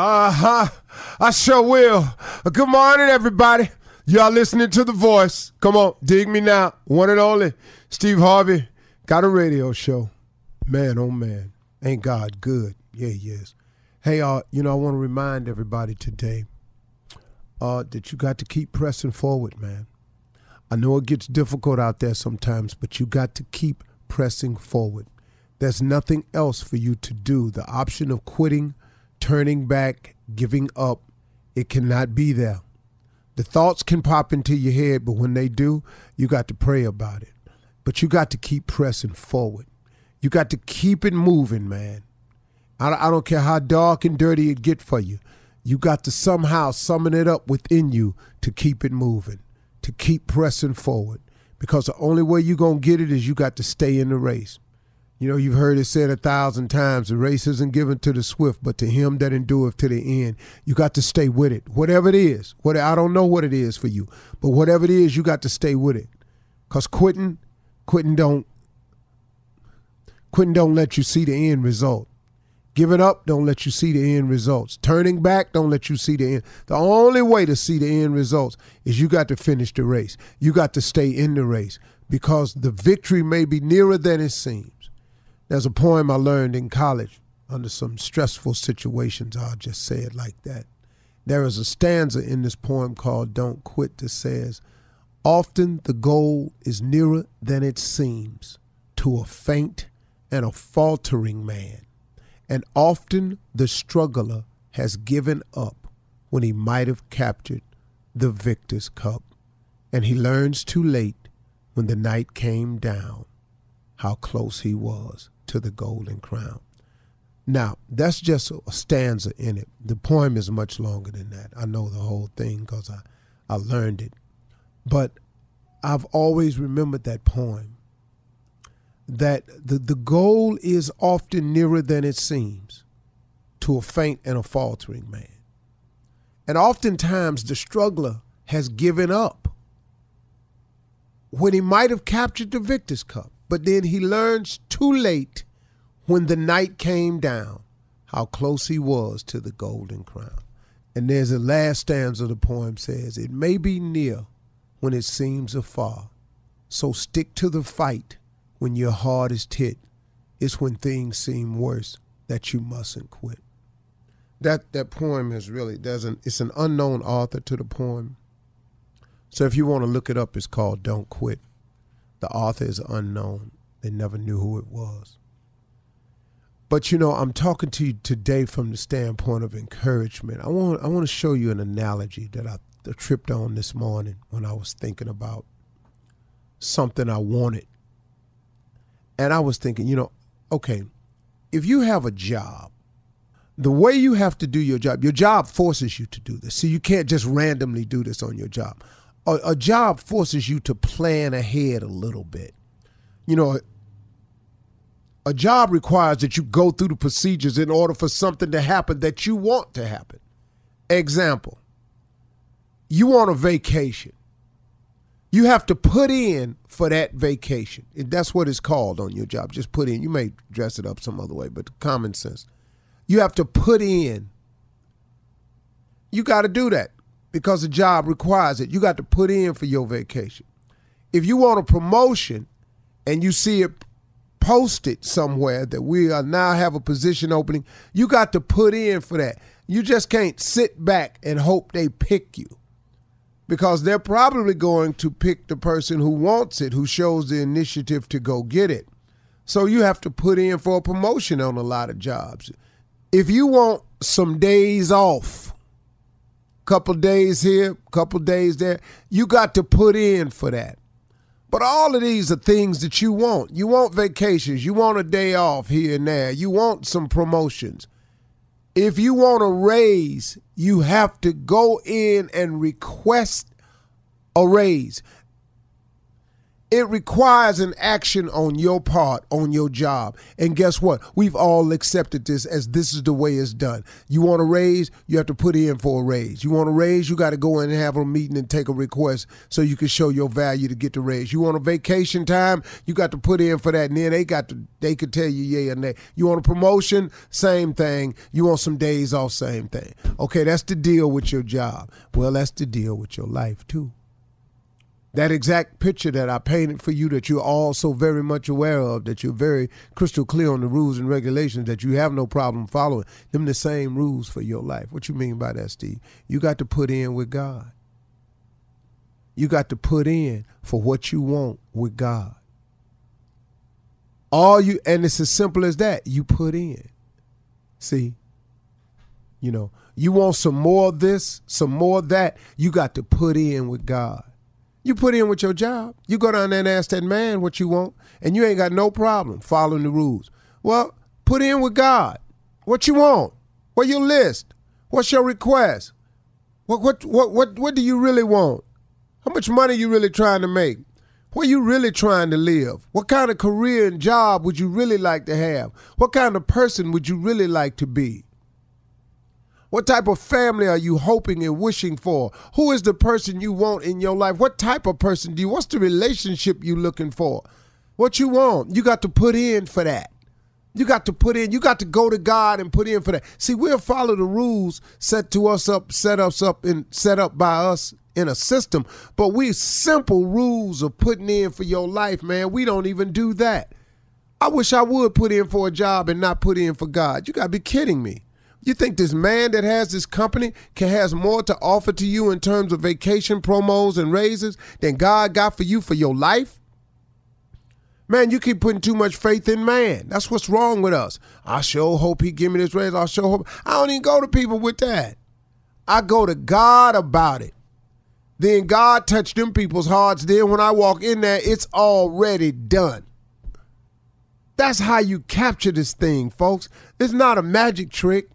Uh huh. I sure will. Uh, good morning, everybody. Y'all listening to The Voice. Come on, dig me now. One and only. Steve Harvey got a radio show. Man, oh man. Ain't God good? Yeah, he is. Hey, uh, you know, I want to remind everybody today uh, that you got to keep pressing forward, man. I know it gets difficult out there sometimes, but you got to keep pressing forward. There's nothing else for you to do. The option of quitting, turning back, giving up, it cannot be there. The thoughts can pop into your head, but when they do, you got to pray about it. But you got to keep pressing forward. You got to keep it moving, man. I, I don't care how dark and dirty it get for you. You got to somehow summon it up within you to keep it moving, to keep pressing forward. Because the only way you're going to get it is you got to stay in the race. You know, you've heard it said a thousand times the race isn't given to the swift, but to him that endureth to the end. You got to stay with it, whatever it is. What I don't know what it is for you, but whatever it is, you got to stay with it. Cause quitting, quitting don't, quitting don't let you see the end result. Giving up don't let you see the end results. Turning back don't let you see the end. The only way to see the end results is you got to finish the race. You got to stay in the race because the victory may be nearer than it seems. There's a poem I learned in college under some stressful situations. I'll just say it like that. There is a stanza in this poem called Don't Quit that says, Often the goal is nearer than it seems to a faint and a faltering man. And often the struggler has given up when he might have captured the victor's cup. And he learns too late when the night came down how close he was to the golden crown. Now, that's just a stanza in it. The poem is much longer than that. I know the whole thing because I, I learned it. But I've always remembered that poem that the, the goal is often nearer than it seems to a faint and a faltering man. And oftentimes the struggler has given up when he might have captured the victor's cup. But then he learns too late when the night came down how close he was to the golden crown. And there's the last stanza of the poem says, It may be near when it seems afar. So stick to the fight when your heart is hit. It's when things seem worse that you mustn't quit. That that poem is really there's an it's an unknown author to the poem. So if you want to look it up, it's called Don't Quit. The author is unknown. They never knew who it was. But you know, I'm talking to you today from the standpoint of encouragement. I want I want to show you an analogy that I tripped on this morning when I was thinking about something I wanted. And I was thinking, you know, okay, if you have a job, the way you have to do your job, your job forces you to do this. So you can't just randomly do this on your job. A, a job forces you to plan ahead a little bit. You know, a job requires that you go through the procedures in order for something to happen that you want to happen. Example, you want a vacation. You have to put in for that vacation. That's what it's called on your job. Just put in. You may dress it up some other way, but common sense. You have to put in. You got to do that because the job requires it. You got to put in for your vacation. If you want a promotion and you see it posted somewhere that we are now have a position opening, you got to put in for that. You just can't sit back and hope they pick you because they're probably going to pick the person who wants it, who shows the initiative to go get it. So you have to put in for a promotion on a lot of jobs. If you want some days off, couple days here, couple days there, you got to put in for that. But all of these are things that you want. You want vacations. You want a day off here and there. You want some promotions. If you want a raise, you have to go in and request a raise. It requires an action on your part, on your job. And guess what? We've all accepted this as this is the way it's done. You want a raise, you have to put in for a raise. You want a raise, you got to go in and have a meeting and take a request so you can show your value to get the raise. You want a vacation time, you got to put in for that. And then they got to they could tell you yeah or nay. You want a promotion, same thing. You want some days off, same thing. Okay, that's the deal with your job. Well, that's the deal with your life too. That exact picture that I painted for you that you're all so very much aware of, that you're very crystal clear on the rules and regulations, that you have no problem following, them the same rules for your life. What you mean by that, Steve? You got to put in with God. You got to put in for what you want with God. All you and it's as simple as that. You put in. See? You know, you want some more of this, some more of that, you got to put in with God. You put in with your job. You go down there and ask that man what you want, and you ain't got no problem following the rules. Well, put in with God. What you want? What your list? What's your request? What what what what what do you really want? How much money you really trying to make? Where you really trying to live? What kind of career and job would you really like to have? What kind of person would you really like to be? What type of family are you hoping and wishing for? Who is the person you want in your life? What type of person do you what's the relationship you looking for? What you want? You got to put in for that. You got to put in, you got to go to God and put in for that. See, we'll follow the rules set to us up, set us up and set up by us in a system, but we simple rules of putting in for your life, man. We don't even do that. I wish I would put in for a job and not put in for God. You gotta be kidding me. You think this man that has this company can has more to offer to you in terms of vacation promos and raises than God got for you for your life? Man, you keep putting too much faith in man. That's what's wrong with us. I sure hope he give me this raise. I sure hope. I don't even go to people with that. I go to God about it. Then God touched them people's hearts. Then when I walk in there, it's already done. That's how you capture this thing, folks. It's not a magic trick.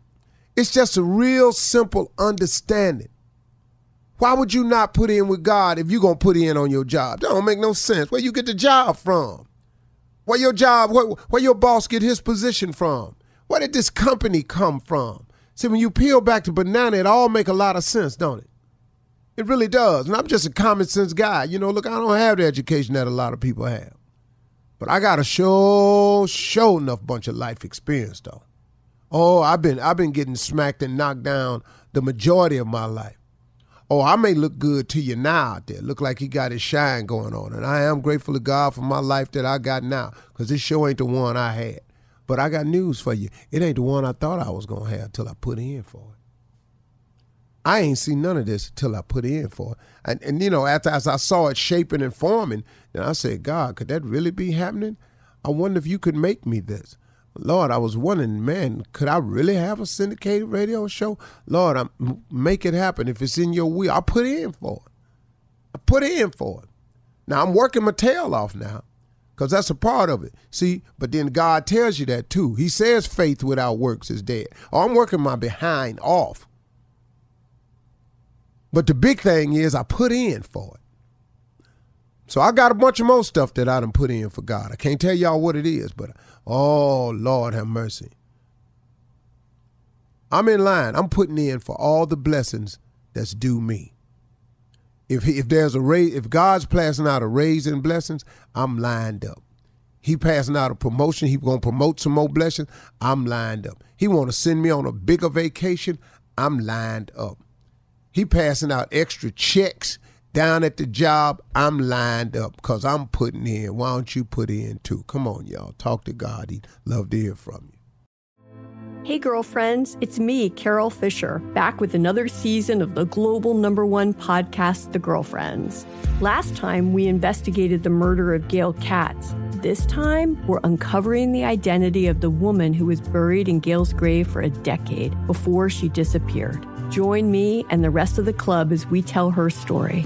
It's just a real simple understanding. Why would you not put in with God if you're going to put in on your job? That don't make no sense. Where you get the job from? Where your job, where, where your boss get his position from? Where did this company come from? See, when you peel back the banana, it all make a lot of sense, don't it? It really does. And I'm just a common sense guy. You know, look, I don't have the education that a lot of people have. But I got a show, show enough bunch of life experience, though. Oh, I've been I've been getting smacked and knocked down the majority of my life. Oh, I may look good to you now out there. Look like he got his shine going on. And I am grateful to God for my life that I got now. Because this show ain't the one I had. But I got news for you. It ain't the one I thought I was gonna have till I put in for it. I ain't seen none of this till I put in for it. And, and you know, after as I saw it shaping and forming, then I said, God, could that really be happening? I wonder if you could make me this. Lord, I was wondering, man, could I really have a syndicated radio show? Lord, I'm make it happen. If it's in your will, I put in for it. I put in for it. Now I'm working my tail off now, because that's a part of it. See, but then God tells you that too. He says faith without works is dead. Oh, I'm working my behind off. But the big thing is I put in for it. So I got a bunch of more stuff that I done put in for God. I can't tell y'all what it is, but oh Lord have mercy. I'm in line. I'm putting in for all the blessings that's due me. If if there's a raise, if God's passing out a raise in blessings, I'm lined up. He passing out a promotion. He gonna promote some more blessings. I'm lined up. He want to send me on a bigger vacation. I'm lined up. He passing out extra checks down at the job, I'm lined up because I'm putting in. Why don't you put in too? Come on, y'all. Talk to God. He'd love to hear from you. Hey, girlfriends, it's me, Carol Fisher, back with another season of the global number one podcast, The Girlfriends. Last time, we investigated the murder of Gail Katz. This time, we're uncovering the identity of the woman who was buried in Gail's grave for a decade before she disappeared. Join me and the rest of the club as we tell her story.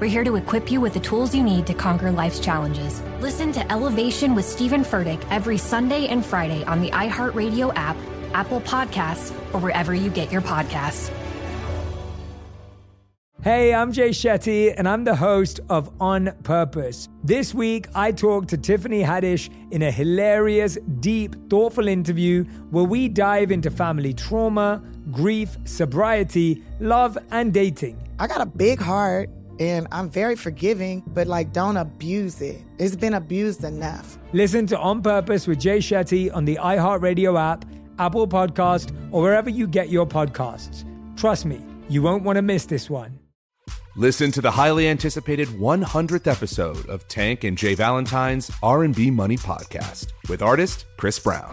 We're here to equip you with the tools you need to conquer life's challenges. Listen to Elevation with Stephen Furtick every Sunday and Friday on the iHeartRadio app, Apple Podcasts, or wherever you get your podcasts. Hey, I'm Jay Shetty, and I'm the host of On Purpose. This week, I talked to Tiffany Haddish in a hilarious, deep, thoughtful interview where we dive into family trauma, grief, sobriety, love, and dating. I got a big heart and I'm very forgiving, but like don't abuse it. It's been abused enough. Listen to On Purpose with Jay Shetty on the iHeartRadio app, Apple Podcast, or wherever you get your podcasts. Trust me, you won't want to miss this one. Listen to the highly anticipated 100th episode of Tank and Jay Valentine's R&B Money podcast with artist Chris Brown